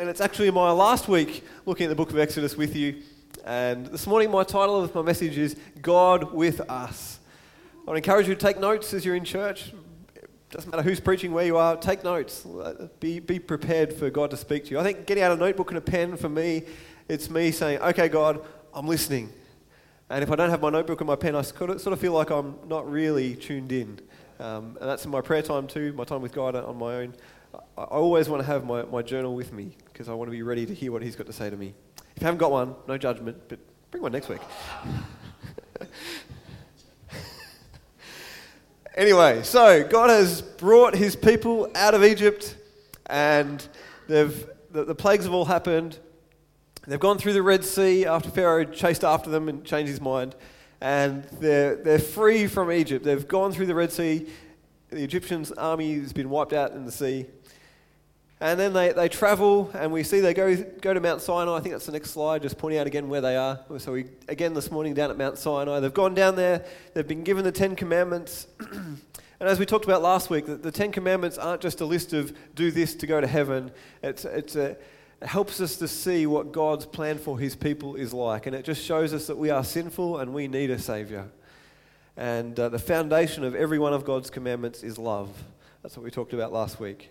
and it's actually my last week looking at the book of Exodus with you. And this morning, my title of my message is God with Us. I would encourage you to take notes as you're in church. It doesn't matter who's preaching, where you are, take notes. Be, be prepared for God to speak to you. I think getting out a notebook and a pen for me, it's me saying, okay, God, I'm listening. And if I don't have my notebook and my pen, I sort of feel like I'm not really tuned in. Um, and that's in my prayer time too, my time with God on my own. I always want to have my, my journal with me because I want to be ready to hear what He's got to say to me. If you haven't got one, no judgment, but bring one next week. anyway, so God has brought His people out of Egypt, and they've, the, the plagues have all happened. They've gone through the Red Sea after Pharaoh chased after them and changed his mind. And they're, they're free from Egypt. They've gone through the Red Sea. The Egyptians' army has been wiped out in the sea. And then they, they travel, and we see they go, go to Mount Sinai. I think that's the next slide, just pointing out again where they are. So, we, again, this morning down at Mount Sinai. They've gone down there, they've been given the Ten Commandments. and as we talked about last week, the, the, Ten Commandments aren't just a list of do this to go to heaven. It's, it's a, it helps us to see what God's plan for his people is like. And it just shows us that we are sinful and we need a Savior. And uh, the foundation of every one of God's commandments is love. That's what we talked about last week.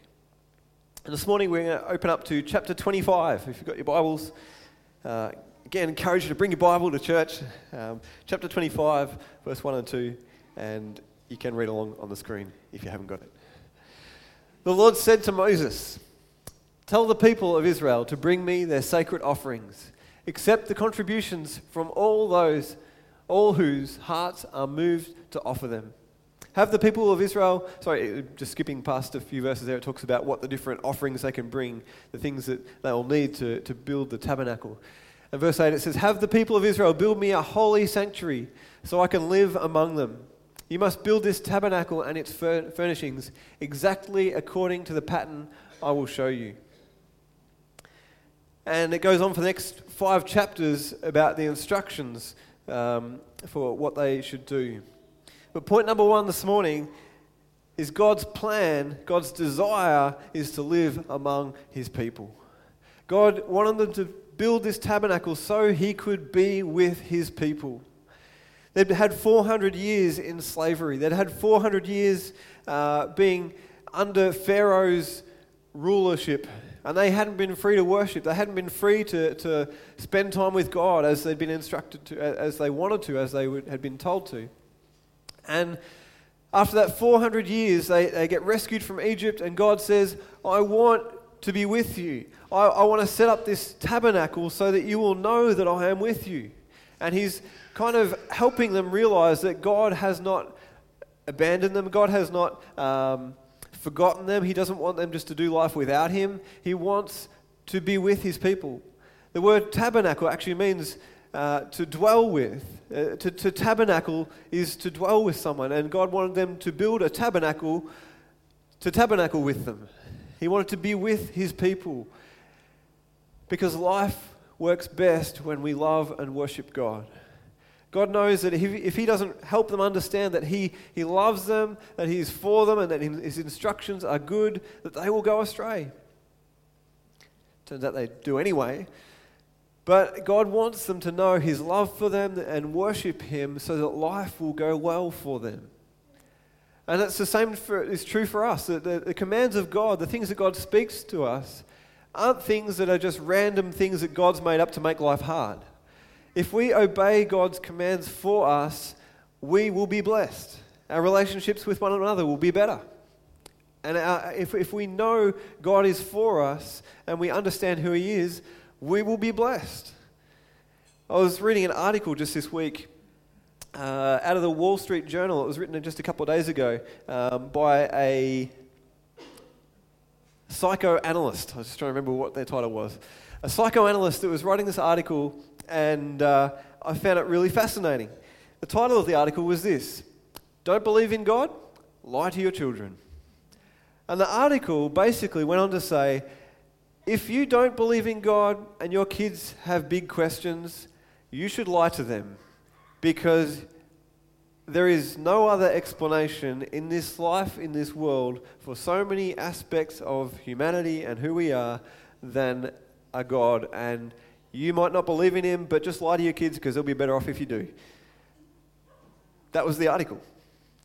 And this morning we're going to open up to chapter 25. If you've got your Bibles, uh, again, encourage you to bring your Bible to church. Um, chapter 25, verse 1 and 2, and you can read along on the screen if you haven't got it. The Lord said to Moses, Tell the people of Israel to bring me their sacred offerings, accept the contributions from all those, all whose hearts are moved to offer them. Have the people of Israel, sorry, just skipping past a few verses there, it talks about what the different offerings they can bring, the things that they will need to, to build the tabernacle. And verse 8 it says, Have the people of Israel build me a holy sanctuary so I can live among them. You must build this tabernacle and its furnishings exactly according to the pattern I will show you. And it goes on for the next five chapters about the instructions um, for what they should do. But point number one this morning is God's plan, God's desire is to live among his people. God wanted them to build this tabernacle so he could be with his people. They'd had 400 years in slavery, they'd had 400 years uh, being under Pharaoh's rulership. And they hadn't been free to worship. They hadn't been free to, to spend time with God as they'd been instructed to, as they wanted to, as they would, had been told to. And after that 400 years, they, they get rescued from Egypt, and God says, I want to be with you. I, I want to set up this tabernacle so that you will know that I am with you. And He's kind of helping them realize that God has not abandoned them, God has not um, forgotten them. He doesn't want them just to do life without Him, He wants to be with His people. The word tabernacle actually means uh, to dwell with. Uh, to, to tabernacle is to dwell with someone, and God wanted them to build a tabernacle to tabernacle with them. He wanted to be with his people because life works best when we love and worship God. God knows that if, if He doesn't help them understand that he, he loves them, that He is for them, and that His instructions are good, that they will go astray. Turns out they do anyway, but God wants them to know His love for them and worship Him so that life will go well for them. And it's the same for, is true for us. The, the, the commands of God, the things that God speaks to us, aren't things that are just random things that God's made up to make life hard. If we obey God's commands for us, we will be blessed. Our relationships with one another will be better. And our, if, if we know God is for us and we understand who He is, we will be blessed. I was reading an article just this week uh, out of the Wall Street Journal. It was written just a couple of days ago um, by a psychoanalyst. I was just trying to remember what their title was. A psychoanalyst that was writing this article, and uh, I found it really fascinating. The title of the article was this Don't believe in God? Lie to your children. And the article basically went on to say if you don't believe in God and your kids have big questions, you should lie to them because there is no other explanation in this life, in this world, for so many aspects of humanity and who we are than a God. And you might not believe in him, but just lie to your kids because they'll be better off if you do. That was the article.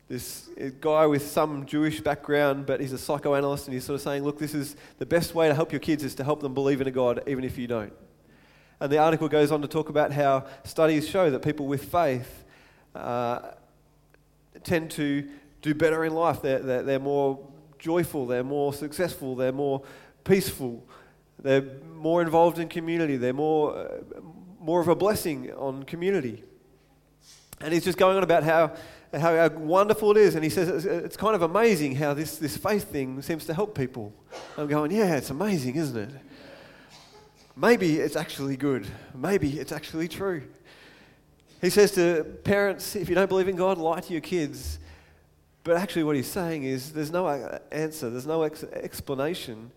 This guy with some Jewish background, but he's a psychoanalyst, and he's sort of saying, look, this is the best way to help your kids is to help them believe in a God, even if you don't. And the article goes on to talk about how studies show that people with faith uh, tend to do better in life. They're, they're, they're more joyful, they're more successful, they're more peaceful, they're more involved in community, they're more, uh, more of a blessing on community. And he's just going on about how, how, how wonderful it is. And he says it's, it's, kind of amazing how this, this faith thing seems to help people. I'm going, yeah, it's amazing, isn't it? Maybe it's actually good. Maybe it's actually true. He says to parents, if you don't believe in God, lie to your kids. But actually, what he's saying is there's no uh, answer, there's no ex- explanation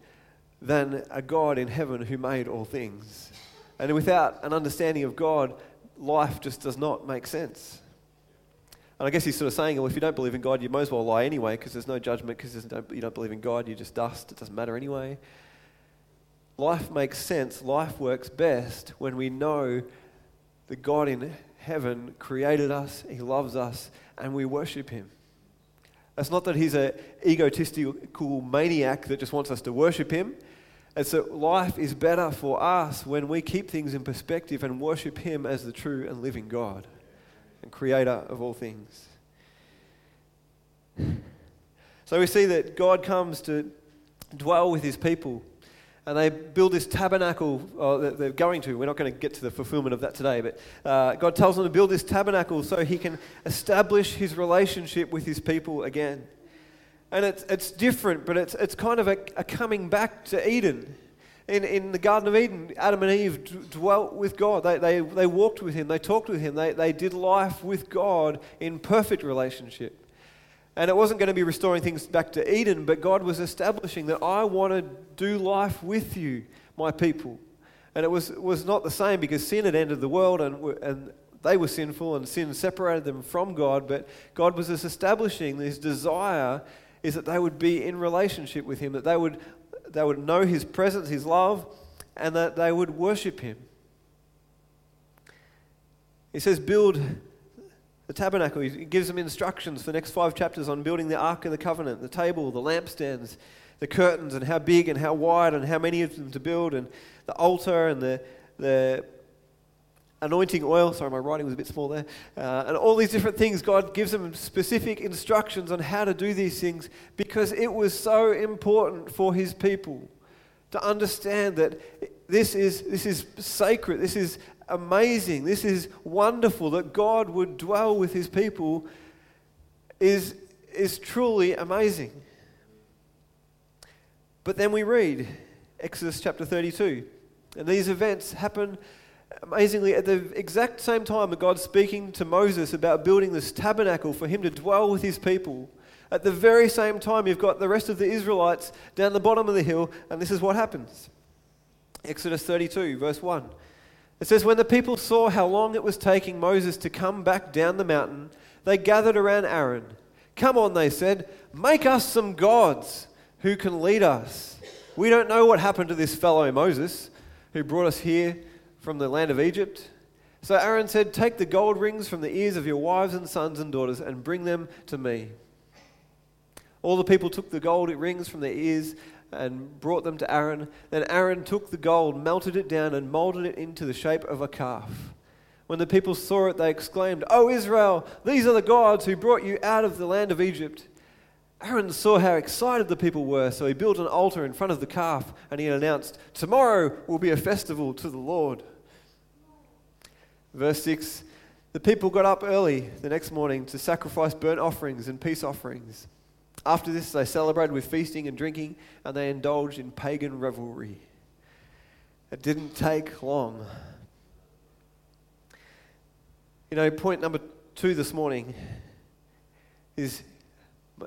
than a God in heaven who made all things. And without an understanding of God, life just does not make sense. And I guess he's sort of saying, well, if you don't believe in God, you might as well lie anyway because there's no judgment because you don't believe in God, you're just dust, it doesn't matter anyway. Life makes sense, life works best when we know that God in heaven created us, He loves us, and we worship Him. It's not that He's an egotistical maniac that just wants us to worship Him. It's that life is better for us when we keep things in perspective and worship Him as the true and living God and creator of all things. So we see that God comes to dwell with His people and they build this tabernacle oh, that they're going to. We're not going to get to the fulfillment of that today, but uh, God tells them to build this tabernacle so He can establish His relationship with His people again. And it's, it's different, but it's, it's kind of a, a coming back to Eden. In, in the Garden of Eden, Adam and Eve d- dwelt with God. They, they, they walked with Him, they talked with Him, they, they did life with God in perfect relationship. And it wasn't going to be restoring things back to Eden, but God was establishing that I want to do life with you, my people. And it was, was not the same because sin had entered the world and, and they were sinful and sin separated them from God, but God was establishing this desire is that they would be in relationship with Him, that they would, they would know His presence, His love, and that they would worship Him. He says, build the tabernacle. He gives them instructions for the next five chapters on building the Ark of the Covenant, the table, the lampstands, the curtains, and how big and how wide and how many of them to build, and the altar and the, the anointing oil. Sorry, my writing was a bit small there. Uh, and all these different things, God gives them specific instructions on how to do these things because it was so important for His people to understand that this is, this is sacred, this is amazing, this is wonderful that God would dwell with His people is, is truly amazing. But then we read Exodus chapter 32, and these events happen amazingly, at the exact same time that God's speaking to Moses about building this tabernacle for him to dwell with his people, at the very same time, you've got the rest of the Israelites down the bottom of the hill, and this is what happens. Exodus 32, verse 1. It says, When the people saw how long it was taking Moses to come back down the mountain, they gathered around Aaron. Come on, they said, make us some gods who can lead us. We don't know what happened to this fellow Moses who brought us here from the land of Egypt. So Aaron said, Take the gold rings from the ears of your wives and sons and daughters and bring them to me. All the people took the gold rings from their ears and brought them to Aaron. Then Aaron took the gold, melted it down, and molded it into the shape of a calf. When the people saw it, they exclaimed, O Israel, these are the gods who brought you out of the land of Egypt. Aaron saw how excited the people were, so he built an altar in front of the calf and he announced, Tomorrow will be a festival to the Lord. Verse 6 The people got up early the next morning to sacrifice burnt offerings and peace offerings. After this, they celebrated with feasting and drinking, and they indulged in pagan revelry. It didn't take long. You know, point number two this morning is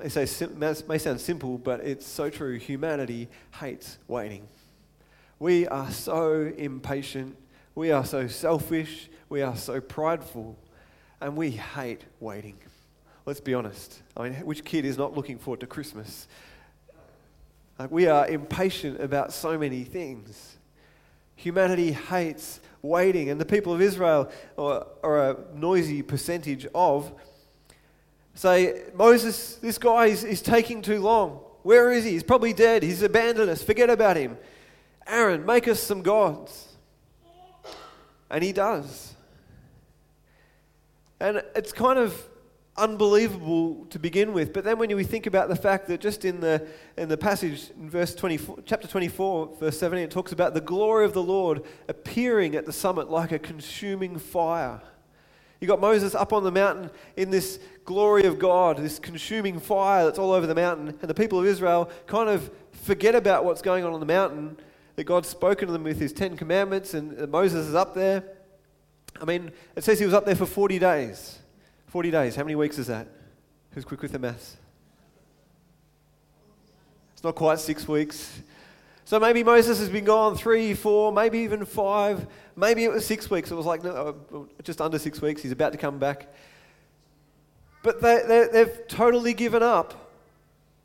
it may sound simple, but it's so true. Humanity hates waiting. We are so impatient. We are so selfish. We are so prideful, and we hate waiting. Let's be honest. I mean, which kid is not looking forward to Christmas? Like we are impatient about so many things. Humanity hates waiting, and the people of Israel are, are a noisy percentage of. Say, Moses, this guy is, is taking too long. Where is he? He's probably dead. He's abandoned us. Forget about him. Aaron, make us some gods. And he does. And it's kind of unbelievable to begin with. But then when we think about the fact that just in the, in the passage in verse 24, chapter 24, verse 17, it talks about the glory of the Lord appearing at the summit like a consuming fire. You got Moses up on the mountain in this glory of God, this consuming fire that's all over the mountain, and the people of Israel kind of forget about what's going on on the mountain, that God's spoken to them with his Ten Commandments, and Moses is up there. I mean, it says he was up there for 40 days. 40 days. How many weeks is that? Who's quick with the maths? It's not quite six weeks. So maybe Moses has been gone three, four, maybe even five. Maybe it was six weeks. It was like no, uh, just under six weeks. He's about to come back. But they, they, they've totally given up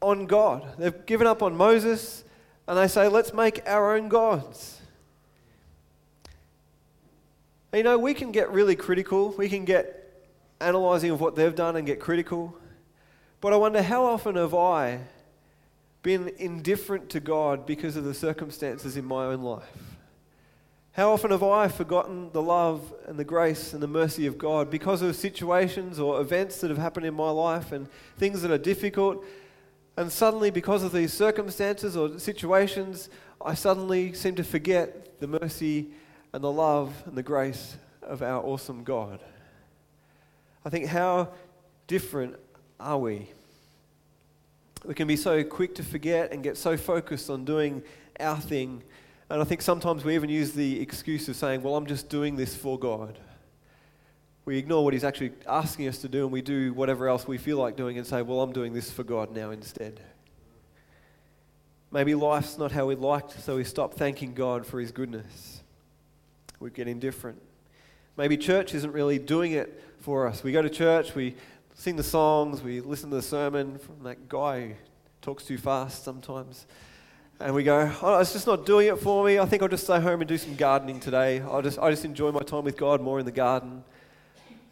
on God. They've given up on Moses, and they say, let's make our own gods. You know, we can get really critical. We can get analysing of what they've done and get critical. But I wonder how often have I been indifferent to God because of the circumstances in my own life? How often have I forgotten the love and the grace and the mercy of God because of situations or events that have happened in my life and things that are difficult? And suddenly, because of these circumstances or situations, I suddenly seem to forget the mercy and the love and the grace of our awesome God. I think, how different are we? We can be so quick to forget and get so focused on doing our thing. And I think sometimes we even use the excuse of saying, Well, I'm just doing this for God. We ignore what He's actually asking us to do and we do whatever else we feel like doing and say, Well, I'm doing this for God now instead. Maybe life's not how we'd like, so we stop thanking God for His goodness. We get indifferent. Maybe church isn't really doing it for us. We go to church, we sing the songs, we listen to the sermon from that guy who talks too fast sometimes. And we go, oh, it's just not doing it for me. I think I'll just stay home and do some gardening today. I'll just, I just enjoy my time with God more in the garden.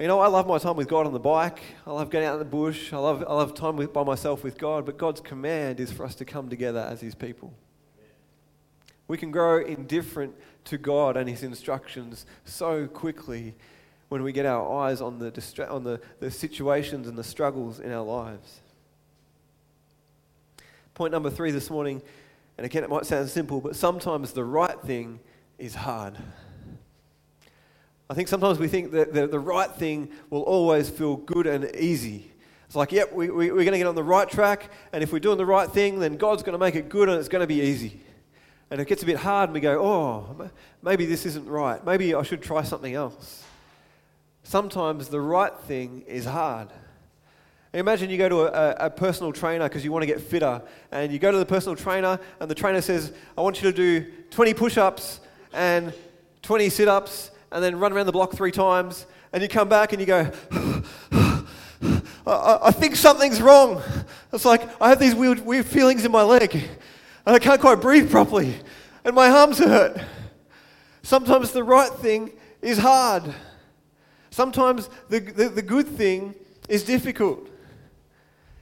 You know, I love my time with God on the bike. I love getting out in the bush. I love, I love time with, by myself with God. But God's command is for us to come together as His people. We can grow indifferent to God and His instructions so quickly when we get our eyes on the, distra- on the, the situations and the struggles in our lives. Point number three this morning, and again, it might sound simple, but sometimes the right thing is hard. I think sometimes we think that the, the right thing will always feel good and easy. It's like, yep, we, we, we're going to get on the right track, and if we're doing the right thing, then God's going to make it good and it's going to be easy and it gets a bit hard, and we go, oh, maybe this isn't right. Maybe I should try something else. Sometimes the right thing is hard. Imagine you go to a, a personal trainer because you want to get fitter, and you go to the personal trainer, and the trainer says, I want you to do 20 push ups and 20 sit ups, and then run around the block three times. And you come back and you go, I, I think something's wrong. It's like I have these weird, weird feelings in my leg and I can't quite breathe properly, and my arms hurt. Sometimes the right thing is hard. Sometimes the, the, the, good thing is difficult.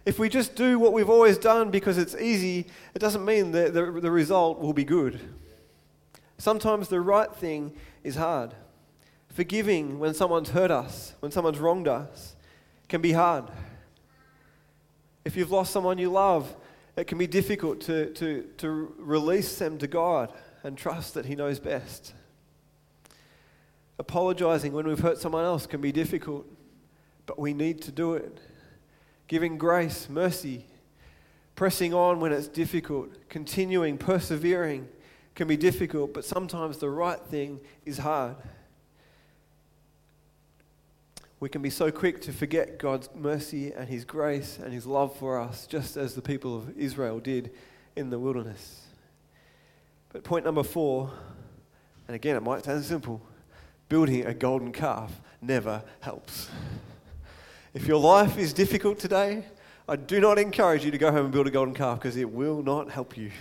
If we just do what we've always done because it's easy, it doesn't mean that the, the result will be good. Sometimes the right thing is hard. Forgiving when someone's hurt us, when someone's wronged us, can be hard. If you've lost someone you love, it can be difficult to, to, to release them to God and trust that He knows best. Apologizing when we've hurt someone else can be difficult, but we need to do it. Giving grace, mercy, pressing on when it's difficult, continuing, persevering can be difficult, but sometimes the right thing is hard we can be so quick to forget God's mercy and His grace and His love for us, just as the people of Israel did in the wilderness. But point number four, and again, it might sound simple building a golden calf never helps. If your life is difficult today, I do not encourage you to go home and build a golden calf because it will not help you.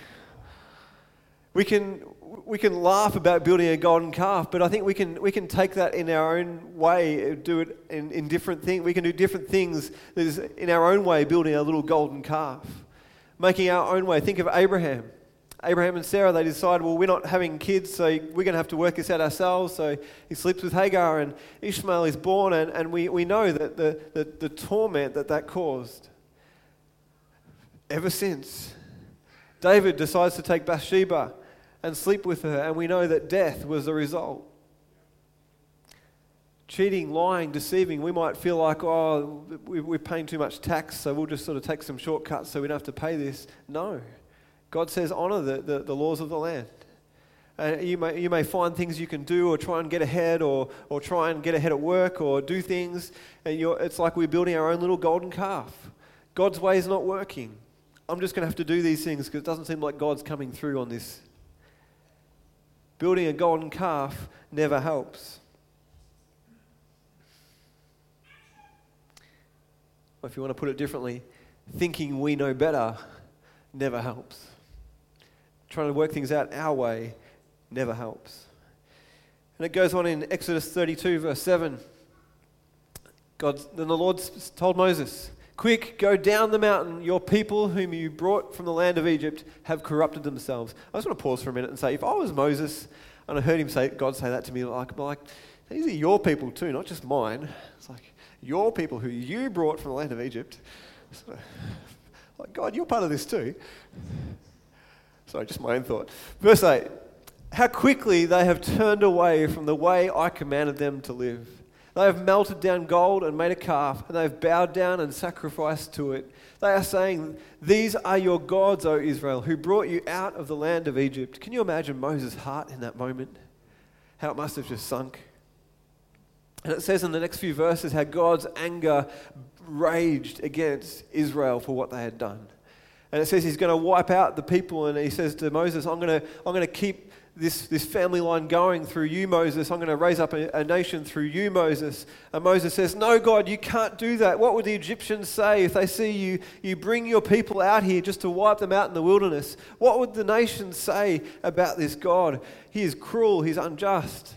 We can, we can laugh about building a golden calf, but I think we can, we can take that in our own way, uh, do it in, in different things. We can do different things that is in our own way, building a little golden calf. Making our own way. Think of Abraham. Abraham and Sarah, they decide, well, we're not having kids, so we're going to have to work this out ourselves. So he sleeps with Hagar, and Ishmael is born, and, and we, we know that the, the, the torment that that caused. Ever since, David decides to take Bathsheba and sleep with her, and we know that death was the result. Cheating, lying, deceiving, we might feel like, oh, we're paying too much tax, so we'll just sort of take some shortcuts so we don't have to pay this. No. God says, honor the, the, the laws of the land. And uh, you, may, you may find things you can do or try and get ahead or, or try and get ahead at work or do things. And it's like we're building our own little golden calf. God's way is not working. I'm just going to have to do these things because it doesn't seem like God's coming through on this. Building a golden calf never helps. Or if you want to put it differently, thinking we know better never helps trying to work things out our way never helps. And it goes on in Exodus 32, verse 7. God, then the Lord told Moses, Quick, go down the mountain. Your people, whom you brought from the land of Egypt, have corrupted themselves. I just want to pause for a minute and say, if I was Moses and I heard him say, God say that to me, like, like these are your people too, not just mine. It's like your people who you brought from the land of Egypt. So, like, God, you're part of this too. Sorry, just my own thought. Verse 8 How quickly they have turned away from the way I commanded them to live. They have melted down gold and made a calf, and they have bowed down and sacrificed to it. They are saying, These are your gods, O Israel, who brought you out of the land of Egypt. Can you imagine Moses' heart in that moment? How it must have just sunk. And it says in the next few verses how God's anger raged against Israel for what they had done. And it says he's going to wipe out the people, and he says to Moses, I'm going to, I'm going to keep this, this family line going through you, Moses. I'm going to raise up a, a, nation through you, Moses. And Moses says, No, God, you can't do that. What would the Egyptians say if they see you, you bring your people out here just to wipe them out in the wilderness? What would the nations say about this God? He is cruel, he's unjust.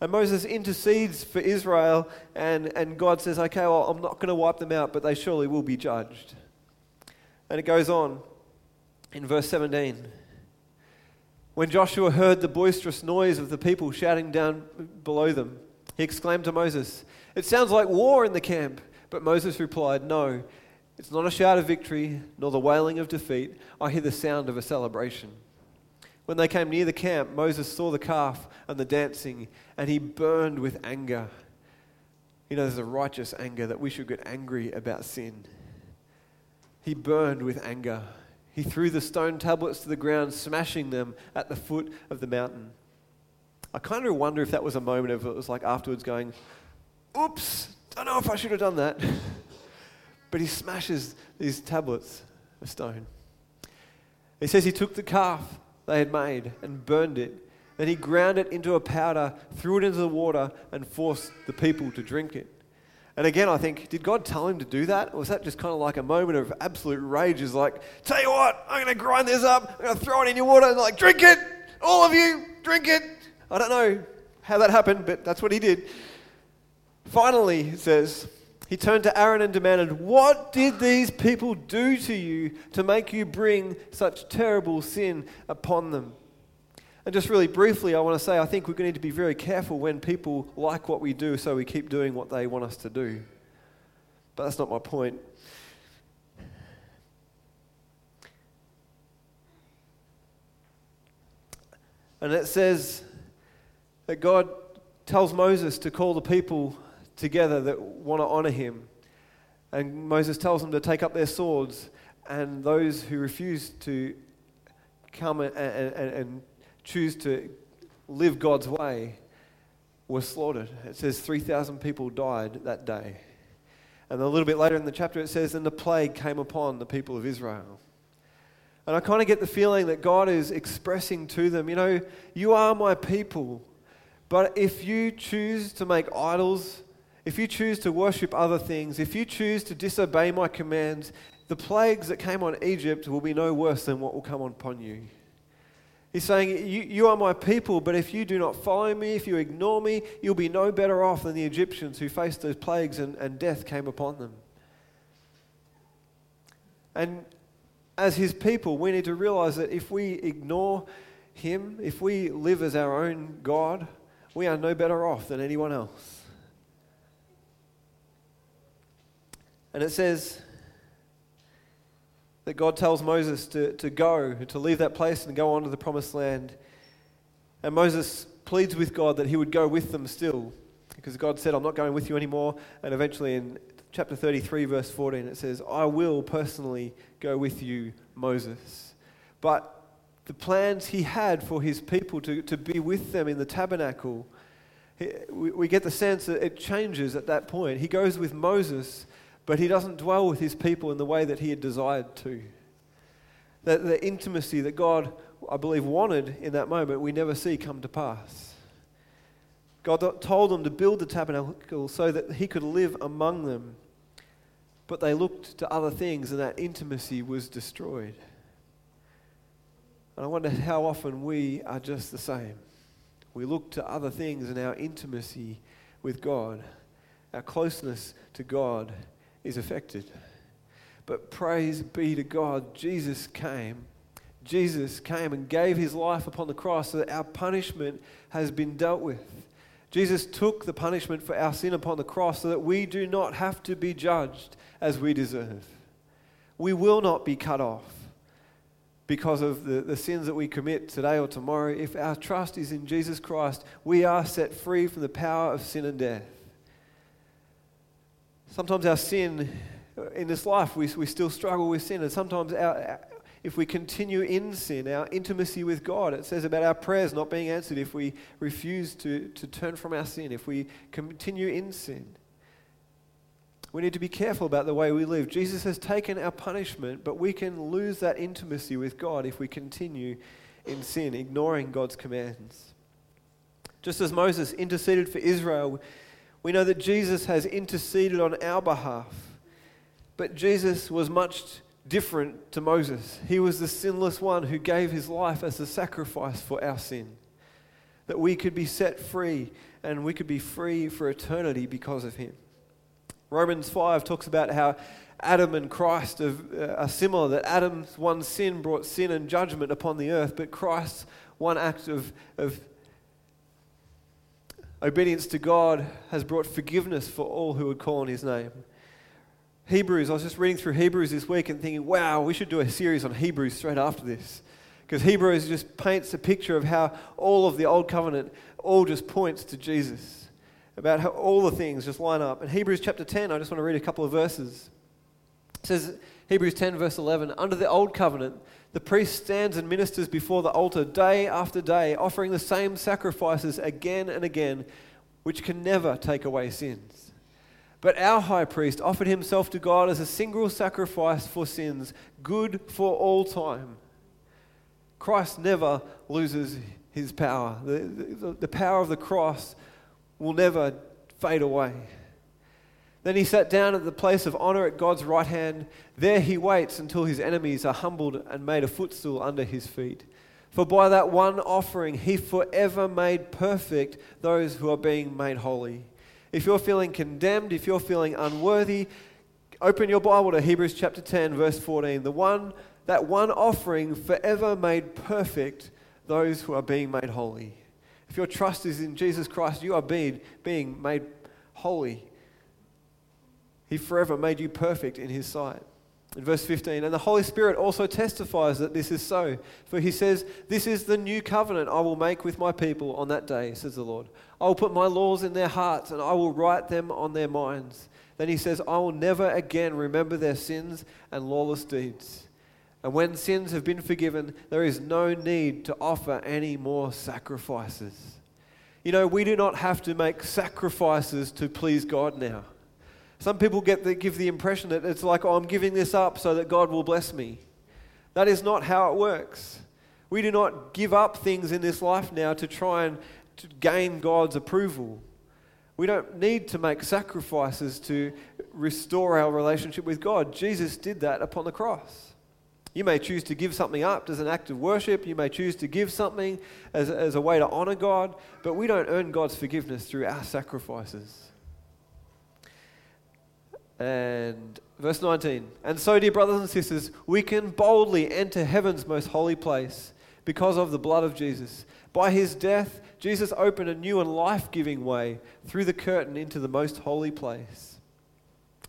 And Moses intercedes for Israel, and, and God says, Okay, well, I'm not going to wipe them out, but they surely will be judged. And it goes on in verse 17. When Joshua heard the boisterous noise of the people shouting down below them, he exclaimed to Moses, It sounds like war in the camp. But Moses replied, No, it's not a shout of victory, nor the wailing of defeat. I hear the sound of a celebration. When they came near the camp, Moses saw the calf and the dancing, and he burned with anger. You know, there's a righteous anger that we should get angry about sin. He burned with anger. He threw the stone tablets to the ground, smashing them at the foot of the mountain. I kind of wonder if that was a moment of it was like afterwards going, oops, don't know if I should have done that. but he smashes these tablets of stone. He says he took the calf they had made and burned it. Then he ground it into a powder, threw it into the water, and forced the people to drink it. And again, I think, did God tell him to do that? Or was that just kind of like a moment of absolute rage? Is like, tell you what, I'm going to grind this up, I'm going to throw it in your water, and like, drink it, all of you, drink it. I don't know how that happened, but that's what he did. Finally, it says, he turned to Aaron and demanded, What did these people do to you to make you bring such terrible sin upon them? And just really briefly, I want to say I think we're going to need to be very careful when people like what we do, so we keep doing what they want us to do. But that's not my point. And it says that God tells Moses to call the people together that want to honor him. And Moses tells them to take up their swords, and those who refuse to come and, and, and choose to live God's way were slaughtered. It says 3,000 people died that day. And a little bit later in the chapter, it says, And the plague came upon the people of Israel. And I kind of get the feeling that God is expressing to them, you know, you are my people, but if you choose to make idols if you choose to worship other things, if you choose to disobey my commands, the plagues that came on Egypt will be no worse than what will come upon you. He's saying, you, you are my people, but if you do not follow me, if you ignore me, you'll be no better off than the Egyptians who faced those plagues and, and death came upon them. And as his people, we need to realize that if we ignore him, if we live as our own God, we are no better off than anyone else. And it says that God tells Moses to, to go, to leave that place and go on to the promised land. And Moses pleads with God that he would go with them still, because God said, I'm not going with you anymore. And eventually in chapter 33, verse 14, it says, I will personally go with you, Moses. But the plans he had for his people to, to be with them in the tabernacle, we, we get the sense that it changes at that point. He goes with Moses, but he doesn't dwell with his people in the way that he had desired to. That the intimacy that God, I believe, wanted in that moment, we never see come to pass. God told them to build the tabernacle so that he could live among them. But they looked to other things, and that intimacy was destroyed. And I wonder how often we are just the same. We look to other things, and our intimacy with God, our closeness to God, is affected. But praise be to God, Jesus came. Jesus came and gave his life upon the cross so that our punishment has been dealt with. Jesus took the punishment for our sin upon the cross so that we do not have to be judged as we deserve. We will not be cut off because of the, the sins that we commit today or tomorrow. If our trust is in Jesus Christ, we are set free from the power of sin and death. Sometimes our sin in this life, we, we still struggle with sin, and sometimes our, if we continue in sin, our intimacy with God, it says about our prayers not being answered if we refuse to, to turn from our sin, if we continue in sin. We need to be careful about the way we live. Jesus has taken our punishment, but we can lose that intimacy with God if we continue in sin, ignoring God's commands. Just as Moses interceded for Israel, we know that Jesus has interceded on our behalf. But Jesus was much different to Moses. He was the sinless one who gave his life as a sacrifice for our sin. That we could be set free and we could be free for eternity because of him. Romans 5 talks about how Adam and Christ uh, are similar, that Adam's one sin brought sin and judgment upon the earth, but Christ's one act of, of obedience to God has brought forgiveness for all who would call on his name. Hebrews, I was just reading through Hebrews this week and thinking, wow, we should do a series on Hebrews straight after this. Because Hebrews just paints a picture of how all of the Old Covenant all just points to Jesus about how all the things just line up. In Hebrews chapter 10, I just want to read a couple of verses. It says, Hebrews 10, verse 11, under the old covenant, the priest stands and ministers before the altar day after day, offering the same sacrifices again and again, which can never take away sins. But our high priest offered himself to God as a single sacrifice for sins, good for all time. Christ never loses his power. The, the, the power of the cross will never fade away. Then he sat down at the place of honor at God's right hand. There he waits until his enemies are humbled and made a footstool under his feet. For by that one offering, he forever made perfect those who are being made holy. If you're feeling condemned, if you're feeling unworthy, open your Bible to Hebrews chapter 10, verse 14. The one, that one offering forever made perfect those who are being made holy. If your trust is in Jesus Christ, you are being, being made holy. He forever made you perfect in His sight. In verse 15, and the Holy Spirit also testifies that this is so. For he says, This is the new covenant I will make with my people on that day, says the Lord. I will put my laws in their hearts and I will write them on their minds. Then he says, I will never again remember their sins and lawless deeds. And when sins have been forgiven, there is no need to offer any more sacrifices. You know, we do not have to make sacrifices to please God now. Some people get the, give the impression that it's like, oh, I'm giving this up so that God will bless me. That is not how it works. We do not give up things in this life now to try and to gain God's approval. We don't need to make sacrifices to restore our relationship with God. Jesus did that upon the cross. You may choose to give something up as an act of worship. You may choose to give something as, as a way to honor God, but we don't earn God's forgiveness through our sacrifices. And verse 19. And so, dear brothers and sisters, we can boldly enter heaven's most holy place because of the blood of Jesus. By his death, Jesus opened a new and life giving way through the curtain into the most holy place.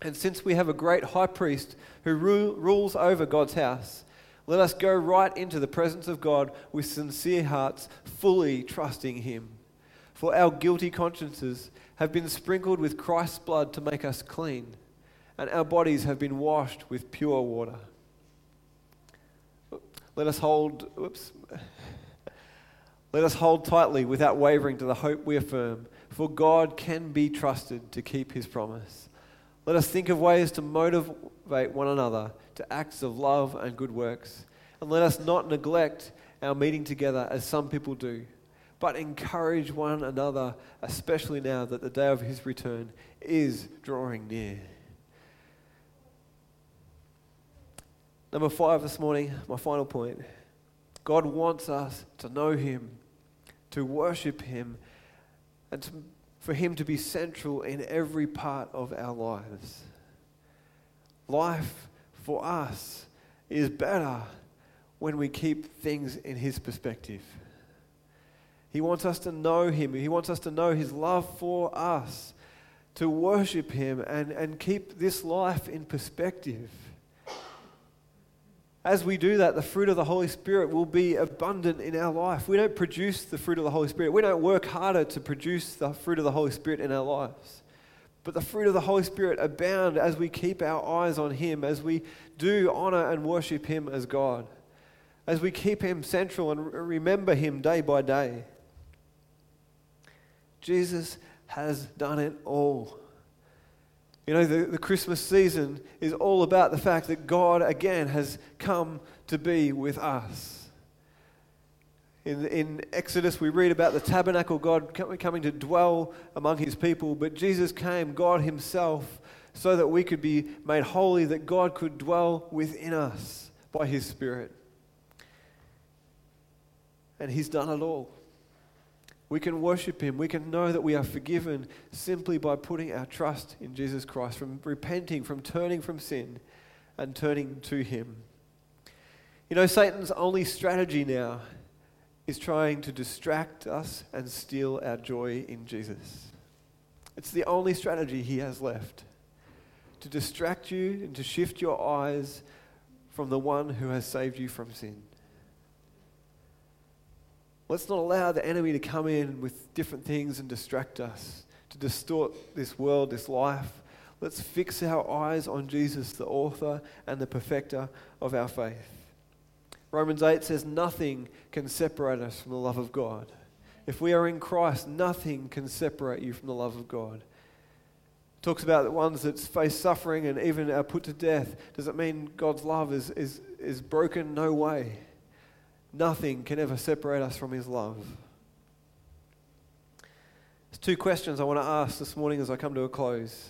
And since we have a great high priest who ru- rules over God's house, let us go right into the presence of God with sincere hearts, fully trusting him. For our guilty consciences have been sprinkled with Christ's blood to make us clean and our bodies have been washed with pure water. Let us hold, whoops. Let us hold tightly without wavering to the hope we affirm, for God can be trusted to keep his promise. Let us think of ways to motivate one another to acts of love and good works. And let us not neglect our meeting together as some people do, but encourage one another, especially now that the day of his return is drawing near. Number five this morning, my final point. God wants us to know Him, to worship Him, and to, for Him to be central in every part of our lives. Life for us is better when we keep things in His perspective. He wants us to know Him, He wants us to know His love for us, to worship Him, and, and keep this life in perspective as we do that, the fruit of the Holy Spirit will be abundant in our life. We don't produce the fruit of the Holy Spirit. We don't work harder to produce the fruit of the Holy Spirit in our lives. But the fruit of the Holy Spirit abound as we keep our eyes on Him, as we do honor and worship Him as God, as we keep Him central and remember Him day by day. Jesus has done it all. You know, the, the Christmas season is all about the fact that God again has come to be with us. In, in Exodus, we read about the tabernacle, God coming to dwell among his people, but Jesus came, God himself, so that we could be made holy, that God could dwell within us by his Spirit. And he's done it all. We can worship Him. We can know that we are forgiven simply by putting our trust in Jesus Christ, from repenting, from turning from sin and turning to Him. You know, Satan's only strategy now is trying to distract us and steal our joy in Jesus. It's the only strategy he has left to distract you and to shift your eyes from the one who has saved you from sin. Let's not allow the enemy to come in with different things and distract us, to distort this world, this life. Let's fix our eyes on Jesus, the author and the perfecter of our faith. Romans 8 says, Nothing can separate us from the love of God. If we are in Christ, nothing can separate you from the love of God. It talks about the ones that face suffering and even are put to death. Does it mean God's love is, is, is broken? No way. Nothing can ever separate us from His love. There's two questions I want to ask this morning as I come to a close.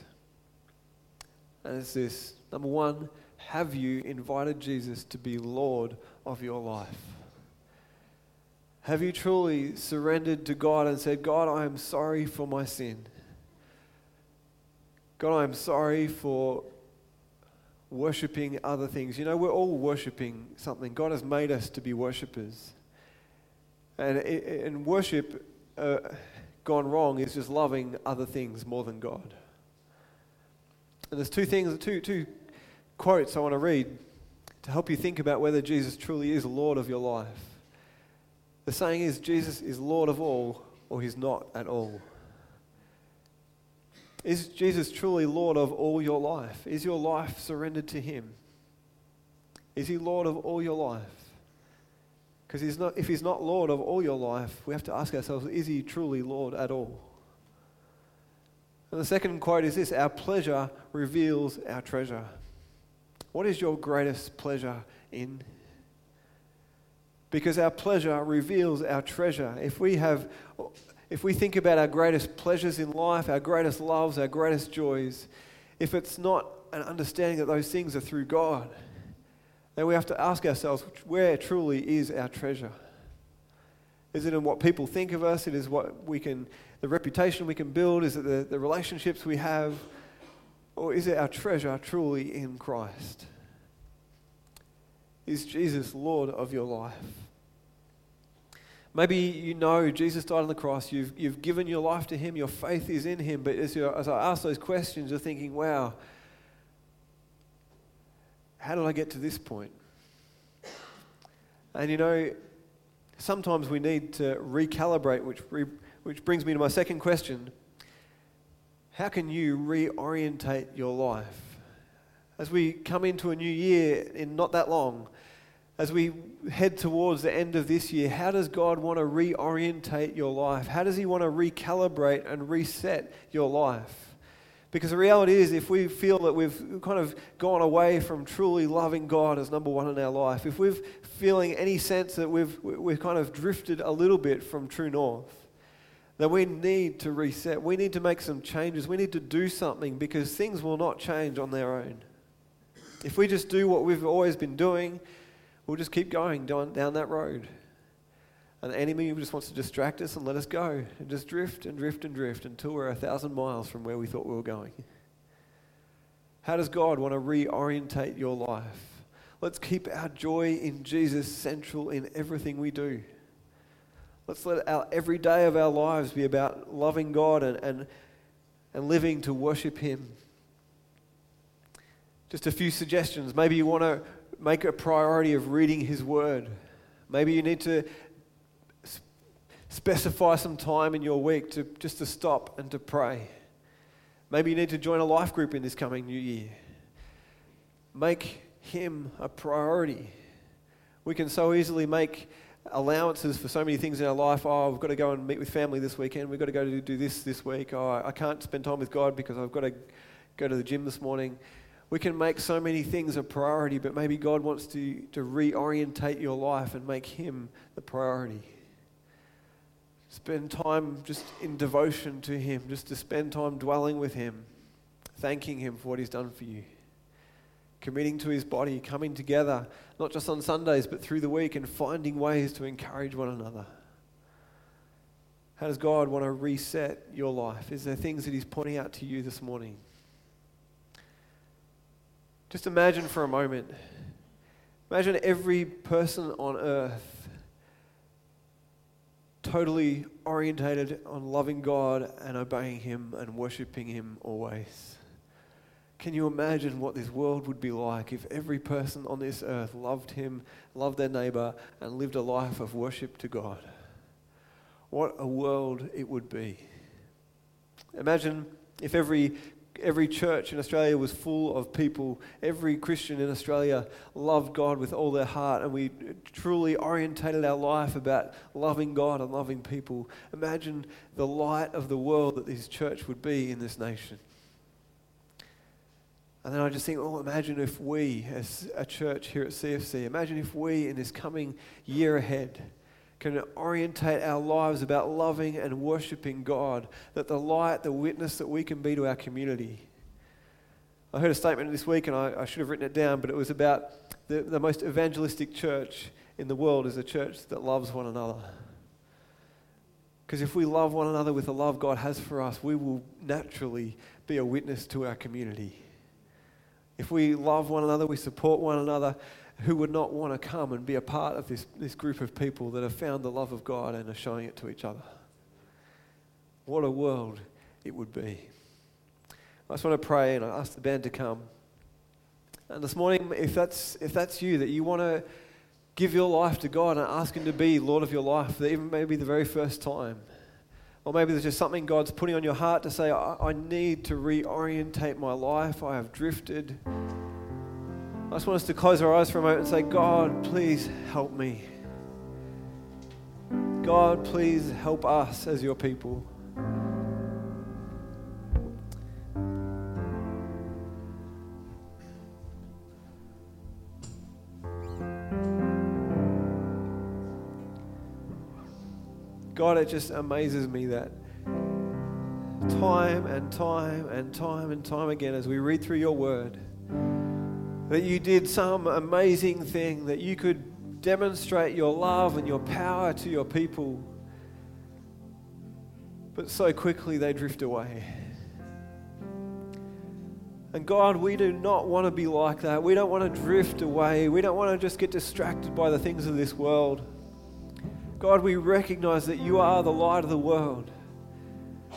And it's this number one, have you invited Jesus to be Lord of your life? Have you truly surrendered to God and said, God, I am sorry for my sin? God, I am sorry for worshipping other things. You know, we're all worshipping something. God has made us to be worshippers. And, and worship uh, gone wrong is just loving other things more than God. And there's two things, two, two quotes I want to read to help you think about whether Jesus truly is Lord of your life. The saying is Jesus is Lord of all, or he's not at all. Is Jesus truly Lord of all your life? Is your life surrendered to Him? Is He Lord of all your life? Because if He's not Lord of all your life, we have to ask ourselves, is He truly Lord at all? And the second quote is this Our pleasure reveals our treasure. What is your greatest pleasure in? Because our pleasure reveals our treasure. If we have if we think about our greatest pleasures in life, our greatest loves, our greatest joys, if it's not an understanding that those things are through God, then we have to ask ourselves where truly is our treasure? Is it in what people think of us? It is what we can, the reputation we can build? Is it the, the relationships we have? Or is it our treasure truly in Christ? Is Jesus Lord of your life? Maybe you know Jesus died on the cross, you've, you've given your life to Him, your faith is in Him, but as, as I ask those questions, you're thinking, wow, how did I get to this point? And you know, sometimes we need to recalibrate, which, re, which brings me to my second question. How can you reorientate your life? As we come into a new year in not that long, as we head towards the end of this year, how does God want to reorientate your life? How does He want to recalibrate and reset your life? Because the reality is, if we feel that we've kind of gone away from truly loving God as number one in our life, if we're feeling any sense that we've, we've kind of drifted a little bit from true north, then we need to reset. We need to make some changes. We need to do something because things will not change on their own. If we just do what we've always been doing, we'll just keep going down, down that road. And the enemy just wants to distract us and let us go and just drift and drift and drift until we're a thousand miles from where we thought we were going. How does God want to reorientate your life? Let's keep our joy in Jesus central in everything we do. Let's let our every day of our lives be about loving God and, and, and living to worship Him. Just a few suggestions. Maybe you want to make a priority of reading His Word. Maybe you need to specify some time in your week to just to stop and to pray. Maybe you need to join a life group in this coming new year. Make Him a priority. We can so easily make allowances for so many things in our life. Oh, we've got to go and meet with family this weekend. We've got to go to do this this week. Oh, I can't spend time with God because I've got to go to the gym this morning. We can make so many things a priority, but maybe God wants to, to reorientate your life and make Him the priority. Spend time just in devotion to Him, just to spend time dwelling with Him, thanking Him for what He's done for you committing to his body, coming together, not just on Sundays, but through the week, and finding ways to encourage one another. How does God want to reset your life? Is there things that he's pointing out to you this morning? Just imagine for a moment. Imagine every person on earth totally orientated on loving God and obeying Him and worshiping Him always. Can you imagine what this world would be like if every person on this earth loved Him, loved their neighbor, and lived a life of worship to God? What a world it would be. Imagine if every, every church in Australia was full of people, every Christian in Australia loved God with all their heart, and we truly orientated our life about loving God and loving people. Imagine the light of the world that this church would be in this nation. And then I just think, oh, imagine if we, as a church here at CFC, imagine if we, in this coming year ahead, can orientate our lives about loving and worshiping God, that the light, the witness that we can be to our community. I heard a statement this week, and I, I should have written it down, but it was about the, the most evangelistic church in the world is a church that loves one another. Because if we love one another with the love God has for us, we will naturally be a witness to our community. If we love one another, we support one another, who would not want to come and be a part of this, this group of people that have found the love of God and are showing it to each other? What a world it would be. I just want to pray and I ask the band to come. And this morning, if that's, if that's you, that you want to give your life to God and ask Him to be Lord of your life, even maybe the very first time, or maybe there's just something God's putting on your heart to say, I, I need to reorientate my life. I have drifted. I just want us to close our eyes for a moment and say, God, please help me. God, please help us as your people. God, it just amazes me that time and time and time and time again as we read through your word, that you did some amazing thing, that you could demonstrate your love and your power to your people. But so quickly they drift away. And God, we do not want to be like that. We don't want to drift away. We don't want to just get distracted by the things of this world. God, we recognize that you are the light of the world,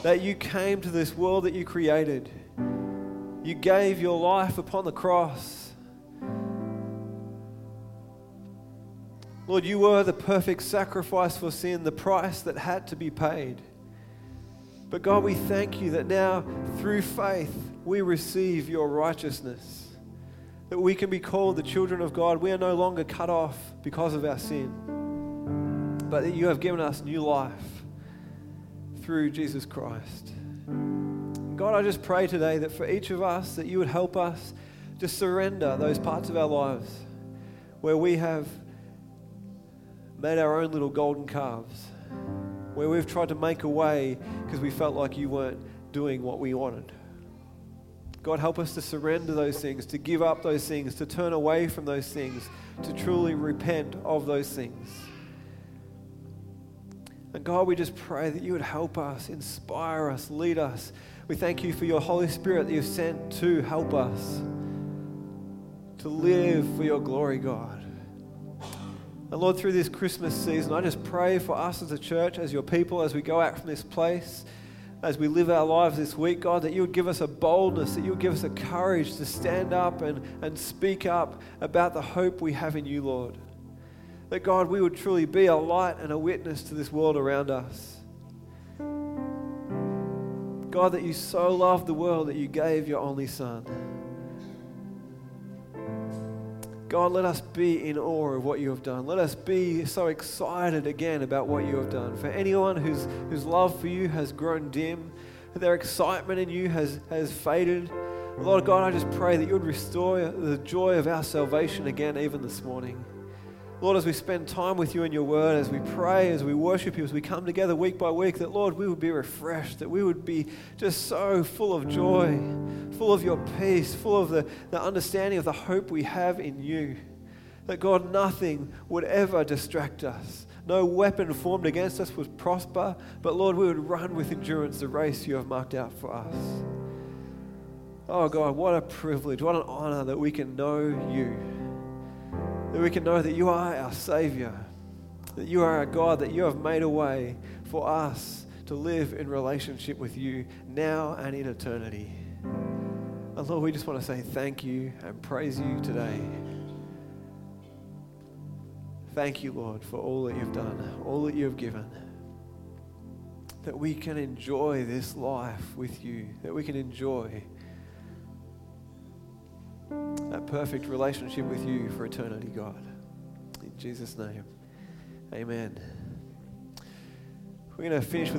that you came to this world that you created. You gave your life upon the cross. Lord, you were the perfect sacrifice for sin, the price that had to be paid. But God, we thank you that now, through faith, we receive your righteousness. That we can be called the children of God. We are no longer cut off because of our sin, but that you have given us new life through Jesus Christ. God, I just pray today that for each of us, that you would help us to surrender those parts of our lives where we have made our own little golden calves where we've tried to make a way because we felt like you weren't doing what we wanted. God, help us to surrender those things, to give up those things, to turn away from those things, to truly repent of those things. And God, we just pray that you would help us, inspire us, lead us. We thank you for your Holy Spirit that you've sent to help us to live for your glory, God. And Lord, through this Christmas season, I just pray for us as a church, as your people, as we go out from this place, as we live our lives this week, God, that you would give us a boldness, that you would give us a courage to stand up and, and speak up about the hope we have in you, Lord. That, God, we would truly be a light and a witness to this world around us. God, that you so loved the world that you gave your only Son. God, let us be in awe of what you have done. Let us be so excited again about what you have done. For anyone whose, whose love for you has grown dim, their excitement in you has, has faded, Lord God, I just pray that you would restore the joy of our salvation again, even this morning. Lord, as we spend time with you in your word, as we pray, as we worship you, as we come together week by week, that Lord, we would be refreshed, that we would be just so full of joy, full of your peace, full of the, the understanding of the hope we have in you. That God, nothing would ever distract us. No weapon formed against us would prosper, but Lord, we would run with endurance the race you have marked out for us. Oh God, what a privilege, what an honor that we can know you that we can know that you are our Savior, that you are our God, that you have made a way for us to live in relationship with you now and in eternity. And Lord, we just want to say thank you and praise you today. Thank you, Lord, for all that you've done, all that you've given. That we can enjoy this life with you, that we can enjoy that perfect relationship with you for eternity, God. In Jesus' name, amen. We're going to finish with